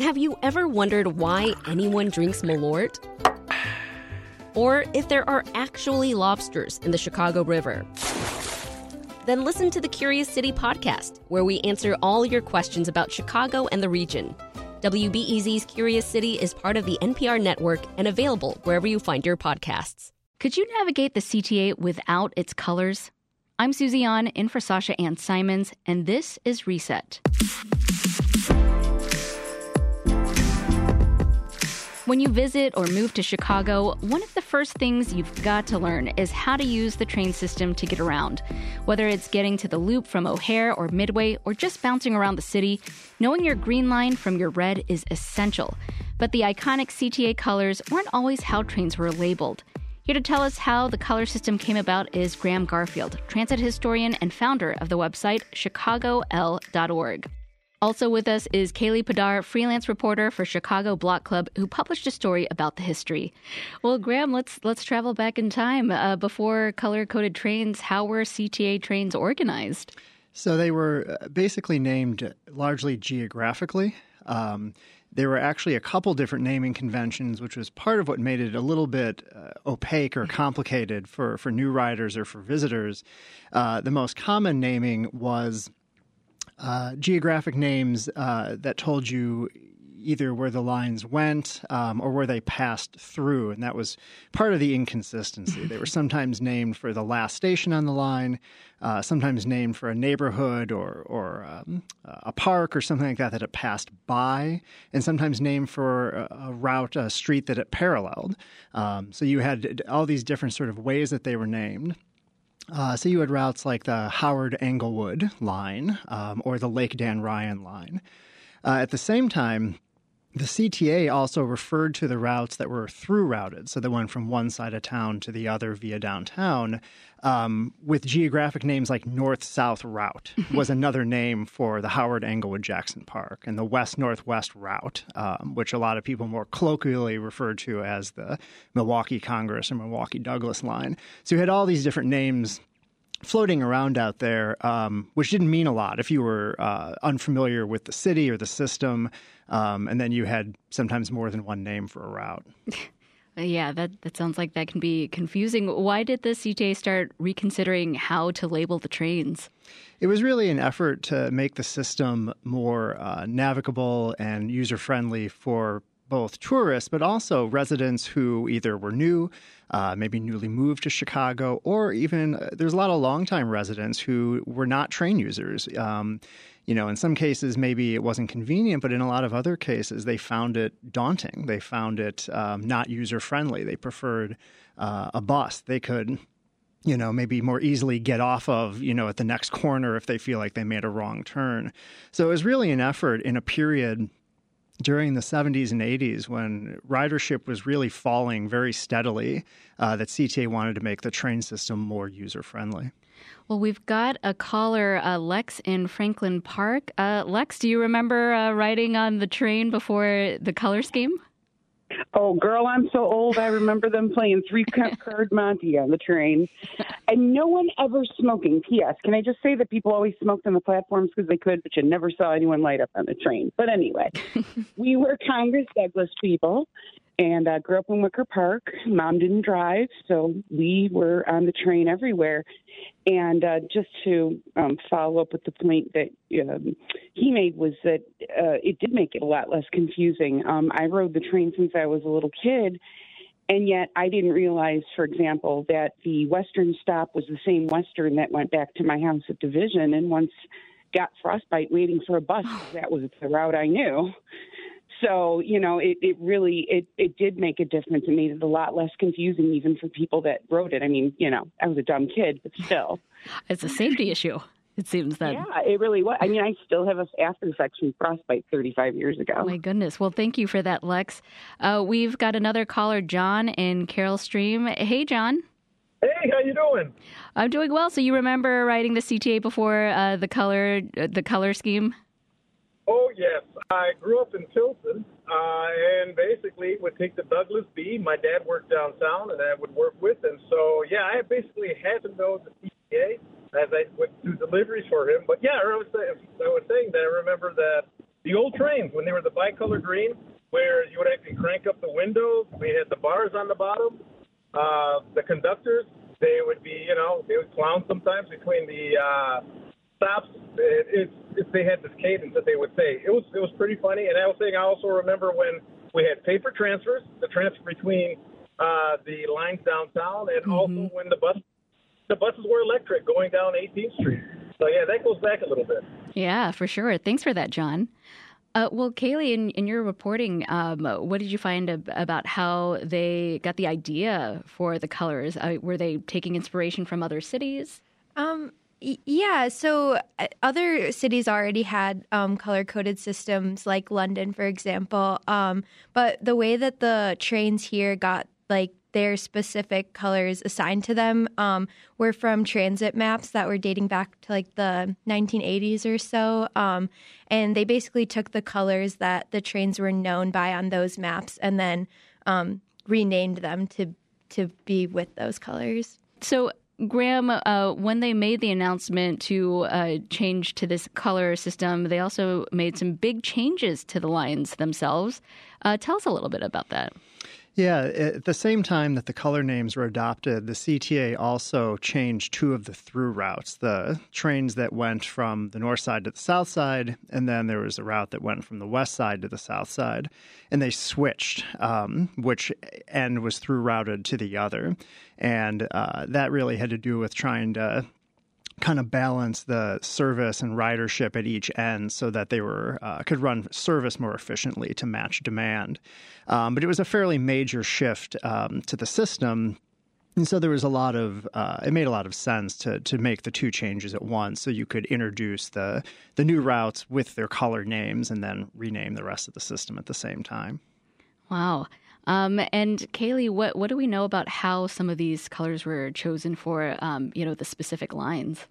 Have you ever wondered why anyone drinks Malort? Or if there are actually lobsters in the Chicago River? Then listen to the Curious City podcast, where we answer all your questions about Chicago and the region. WBEZ's Curious City is part of the NPR network and available wherever you find your podcasts. Could you navigate the CTA without its colors? I'm Susie An, in for Sasha Ann Simons, and this is Reset. When you visit or move to Chicago, one of the first things you've got to learn is how to use the train system to get around. Whether it's getting to the loop from O'Hare or Midway or just bouncing around the city, knowing your green line from your red is essential. But the iconic CTA colors weren't always how trains were labeled. Here to tell us how the color system came about is Graham Garfield, transit historian and founder of the website chicago-l.org. Also with us is Kaylee Padar, freelance reporter for Chicago Block Club, who published a story about the history. Well, Graham, let's let's travel back in time uh, before color-coded trains. How were CTA trains organized? So they were uh, basically named largely geographically. Um, there were actually a couple different naming conventions, which was part of what made it a little bit uh, opaque or complicated for, for new riders or for visitors. Uh, the most common naming was uh, geographic names uh, that told you either where the lines went um, or where they passed through. And that was part of the inconsistency. they were sometimes named for the last station on the line, uh, sometimes named for a neighborhood or, or um, a park or something like that that it passed by, and sometimes named for a, a route, a street that it paralleled. Um, so you had all these different sort of ways that they were named. Uh, so you had routes like the Howard Englewood line um, or the Lake Dan Ryan line. Uh, at the same time, the CTA also referred to the routes that were through routed, so they went from one side of town to the other via downtown, um, with geographic names like North South Route was another name for the Howard Englewood Jackson Park, and the West Northwest Route, um, which a lot of people more colloquially referred to as the Milwaukee Congress or Milwaukee Douglas line. So you had all these different names floating around out there, um, which didn't mean a lot if you were uh, unfamiliar with the city or the system, um, and then you had sometimes more than one name for a route. yeah, that, that sounds like that can be confusing. Why did the CTA start reconsidering how to label the trains? It was really an effort to make the system more uh, navigable and user friendly for both tourists, but also residents who either were new, uh, maybe newly moved to Chicago, or even uh, there's a lot of longtime residents who were not train users. Um, you know, in some cases, maybe it wasn't convenient, but in a lot of other cases, they found it daunting. They found it um, not user friendly. They preferred uh, a bus. They could you know, maybe more easily get off of, you know, at the next corner if they feel like they made a wrong turn. So it was really an effort in a period during the 70s and 80s when ridership was really falling very steadily uh, that CTA wanted to make the train system more user friendly. Well, we've got a caller, uh, Lex in Franklin Park. Uh, Lex, do you remember uh, riding on the train before the color scheme? Oh, girl, I'm so old. I remember them playing three Cup card Monte on the train, and no one ever smoking. P.S. Can I just say that people always smoked on the platforms because they could, but you never saw anyone light up on the train. But anyway, we were Congress Douglas people, and uh, grew up in Wicker Park. Mom didn't drive, so we were on the train everywhere. And uh, just to um, follow up with the point that um, he made was that uh, it did make it a lot less confusing. Um, I rode the train since I was a little kid, and yet I didn't realize, for example, that the Western stop was the same Western that went back to my house at Division. And once got frostbite waiting for a bus, that was the route I knew. So, you know, it, it really it, it did make a difference. It made it a lot less confusing even for people that wrote it. I mean, you know, I was a dumb kid, but still. it's a safety issue. It seems that. Yeah, it really was. I mean, I still have a after effects from frostbite 35 years ago. Oh my goodness. Well, thank you for that, Lex. Uh, we've got another caller, John in Carol Stream. Hey, John. Hey, how you doing? I'm doing well. So you remember writing the CTA before uh, the color uh, the color scheme? Oh, yes. I grew up in Pilsen uh, and basically would take the Douglas B. My dad worked downtown and I would work with him. So, yeah, I basically had to know the CTA as I would do deliveries for him. But, yeah, I was, I was saying that I remember that the old trains when they were the bicolor green, where you would actually crank up the windows. We had the bars on the bottom. Uh, the conductors, they would be, you know, they would clown sometimes between the uh, stops. It, it, it, they had this cadence that they would say. It was it was pretty funny. And I was saying, I also remember when we had paper transfers, the transfer between uh, the lines downtown, and mm-hmm. also when the bus the buses were electric going down 18th Street. So yeah, that goes back a little bit. Yeah, for sure. Thanks for that, John. Uh, well, Kaylee, in, in your reporting, um, what did you find ab- about how they got the idea for the colors? Uh, were they taking inspiration from other cities? Um, yeah, so uh, other cities already had um, color coded systems, like London, for example. Um, but the way that the trains here got like their specific colors assigned to them um, were from transit maps that were dating back to like the 1980s or so. Um, and they basically took the colors that the trains were known by on those maps and then um, renamed them to to be with those colors. So Graham, uh, when they made the announcement to uh, change to this color system, they also made some big changes to the lines themselves. Uh, tell us a little bit about that. Yeah, at the same time that the color names were adopted, the CTA also changed two of the through routes the trains that went from the north side to the south side, and then there was a route that went from the west side to the south side. And they switched, um, which end was through routed to the other. And uh, that really had to do with trying to kind of balance the service and ridership at each end so that they were uh, could run service more efficiently to match demand. Um, but it was a fairly major shift um, to the system. And so there was a lot of uh, it made a lot of sense to to make the two changes at once, so you could introduce the the new routes with their color names and then rename the rest of the system at the same time. Wow. Um, and Kaylee, what what do we know about how some of these colors were chosen for, um, you know, the specific lines?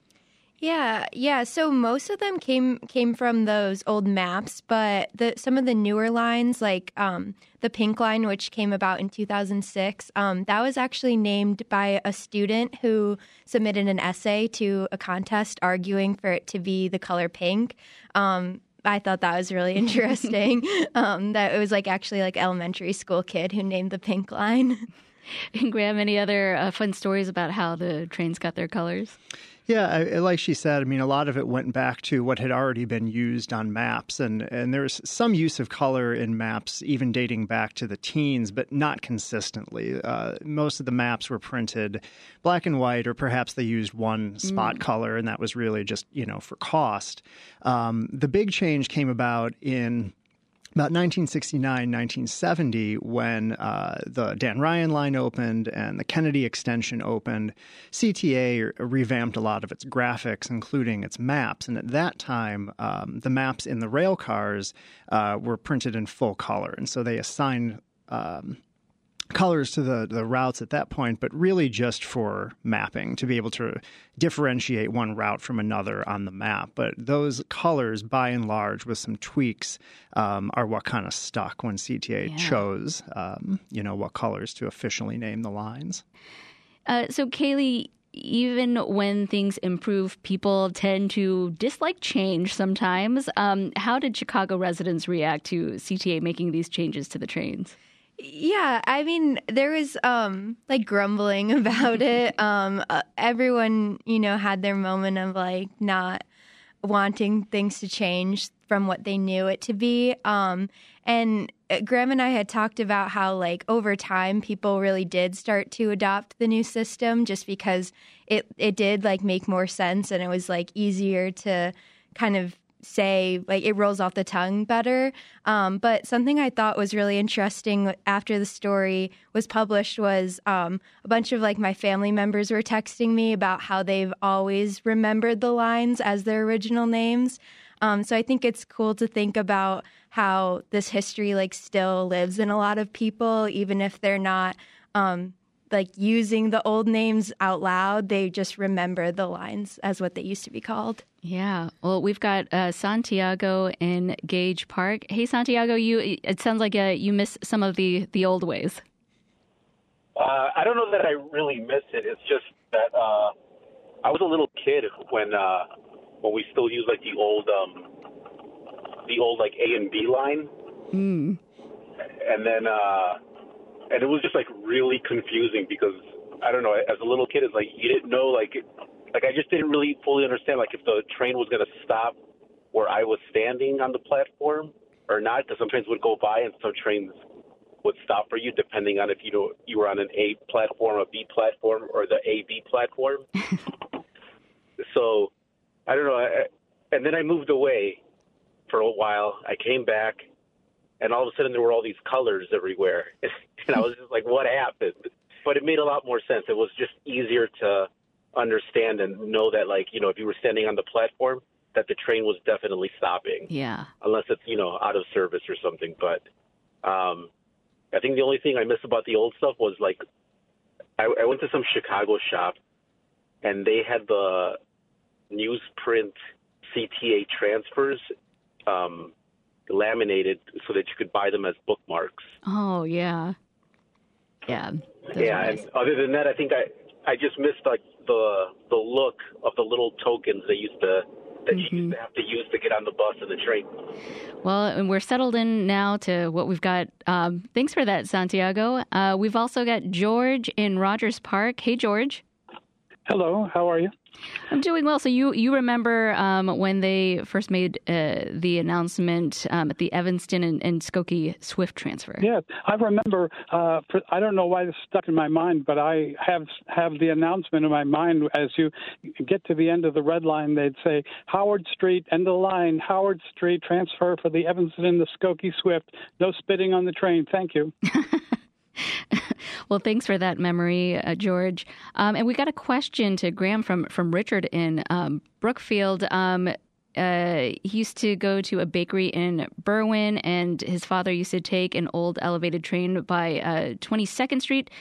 Yeah, yeah. So most of them came came from those old maps, but the some of the newer lines, like um, the pink line, which came about in 2006, um, that was actually named by a student who submitted an essay to a contest arguing for it to be the color pink. Um, I thought that was really interesting. um, that it was like actually like elementary school kid who named the pink line. And Graham, any other uh, fun stories about how the trains got their colors? Yeah, I, like she said, I mean, a lot of it went back to what had already been used on maps, and and there's some use of color in maps, even dating back to the teens, but not consistently. Uh, most of the maps were printed black and white, or perhaps they used one spot mm. color, and that was really just you know for cost. Um, the big change came about in about 1969, 1970, when uh, the Dan Ryan line opened and the Kennedy extension opened, CTA revamped a lot of its graphics, including its maps. And at that time, um, the maps in the rail cars uh, were printed in full color. And so they assigned um, colors to the, the routes at that point, but really just for mapping to be able to differentiate one route from another on the map. But those colors, by and large, with some tweaks, um, are what kind of stuck when CTA yeah. chose, um, you know, what colors to officially name the lines. Uh, so, Kaylee, even when things improve, people tend to dislike change sometimes. Um, how did Chicago residents react to CTA making these changes to the trains? Yeah, I mean, there was um like grumbling about it. Um uh, everyone, you know, had their moment of like not wanting things to change from what they knew it to be. Um and uh, Graham and I had talked about how like over time people really did start to adopt the new system just because it it did like make more sense and it was like easier to kind of say like it rolls off the tongue better. Um, but something i thought was really interesting after the story was published was um, a bunch of like my family members were texting me about how they've always remembered the lines as their original names. Um, so i think it's cool to think about how this history like still lives in a lot of people even if they're not um, like using the old names out loud. They just remember the lines as what they used to be called. Yeah. Well, we've got uh, Santiago in Gage Park. Hey, Santiago, you. It sounds like uh, you miss some of the the old ways. Uh, I don't know that I really miss it. It's just that uh, I was a little kid when uh, when we still used like the old um, the old like A and B line, Mm. and then uh, and it was just like really confusing because I don't know. As a little kid, it's like you didn't know like like I just didn't really fully understand like if the train was gonna stop where I was standing on the platform or not. Because some trains would go by and some trains would stop for you depending on if you know you were on an A platform, a B platform, or the A B platform. so I don't know. I, and then I moved away for a while. I came back, and all of a sudden there were all these colors everywhere, and I was just like, "What happened?" But it made a lot more sense. It was just easier to understand and know that, like, you know, if you were standing on the platform, that the train was definitely stopping Yeah. unless it's you know out of service or something. But um, I think the only thing I miss about the old stuff was like I, I went to some Chicago shop and they had the newsprint CTA transfers um, laminated so that you could buy them as bookmarks. Oh, yeah. Yeah. Those yeah, nice. and other than that, I think I I just missed like the the look of the little tokens they used to that you used to have to use to get on the bus and the train. Well, and we're settled in now to what we've got. Um, thanks for that, Santiago. Uh, we've also got George in Rogers Park. Hey, George. Hello, how are you? I'm doing well. So you you remember um, when they first made uh, the announcement um, at the Evanston and, and Skokie Swift transfer? Yeah, I remember. Uh, for, I don't know why this stuck in my mind, but I have have the announcement in my mind as you get to the end of the red line. They'd say Howard Street, end of the line, Howard Street, transfer for the Evanston and the Skokie Swift. No spitting on the train. Thank you. Well, thanks for that memory, uh, George. Um, and we got a question to Graham from from Richard in um, Brookfield. Um, uh, he used to go to a bakery in Berwyn, and his father used to take an old elevated train by uh, 22nd Street.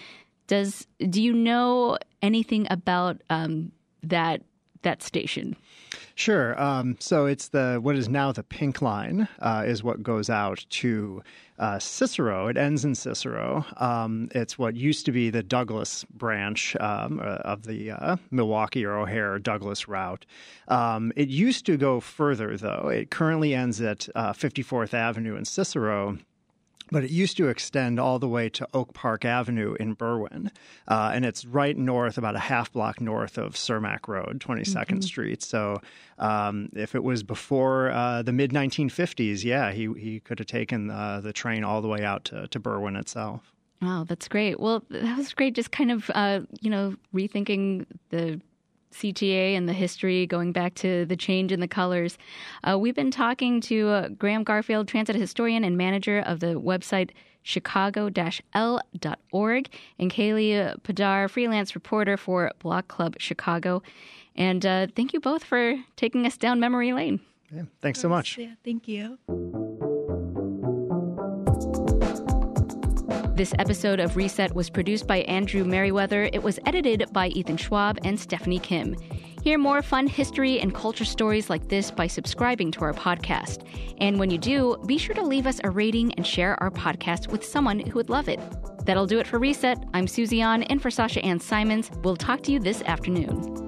Does do you know anything about um, that that station? Sure. Um, so it's the what is now the Pink Line uh, is what goes out to uh, Cicero. It ends in Cicero. Um, it's what used to be the Douglas branch um, uh, of the uh, Milwaukee or O'Hare Douglas route. Um, it used to go further though. It currently ends at uh, 54th Avenue in Cicero but it used to extend all the way to Oak Park Avenue in Berwyn. Uh, and it's right north, about a half block north of Cermak Road, 22nd Street. So um, if it was before uh, the mid 1950s, yeah, he, he could have taken uh, the train all the way out to, to Berwyn itself. Wow, that's great. Well, that was great. Just kind of, uh, you know, rethinking the CTA and the history, going back to the change in the colors. Uh, we've been talking to uh, Graham Garfield, transit historian and manager of the website chicago-l.org, and Kaylee Padar, freelance reporter for Block Club Chicago. And uh, thank you both for taking us down memory lane. Yeah, thanks so much. Yeah, thank you. This episode of Reset was produced by Andrew Merriweather. It was edited by Ethan Schwab and Stephanie Kim. Hear more fun history and culture stories like this by subscribing to our podcast. And when you do, be sure to leave us a rating and share our podcast with someone who would love it. That'll do it for Reset. I'm Susie An, and for Sasha Ann Simons. We'll talk to you this afternoon.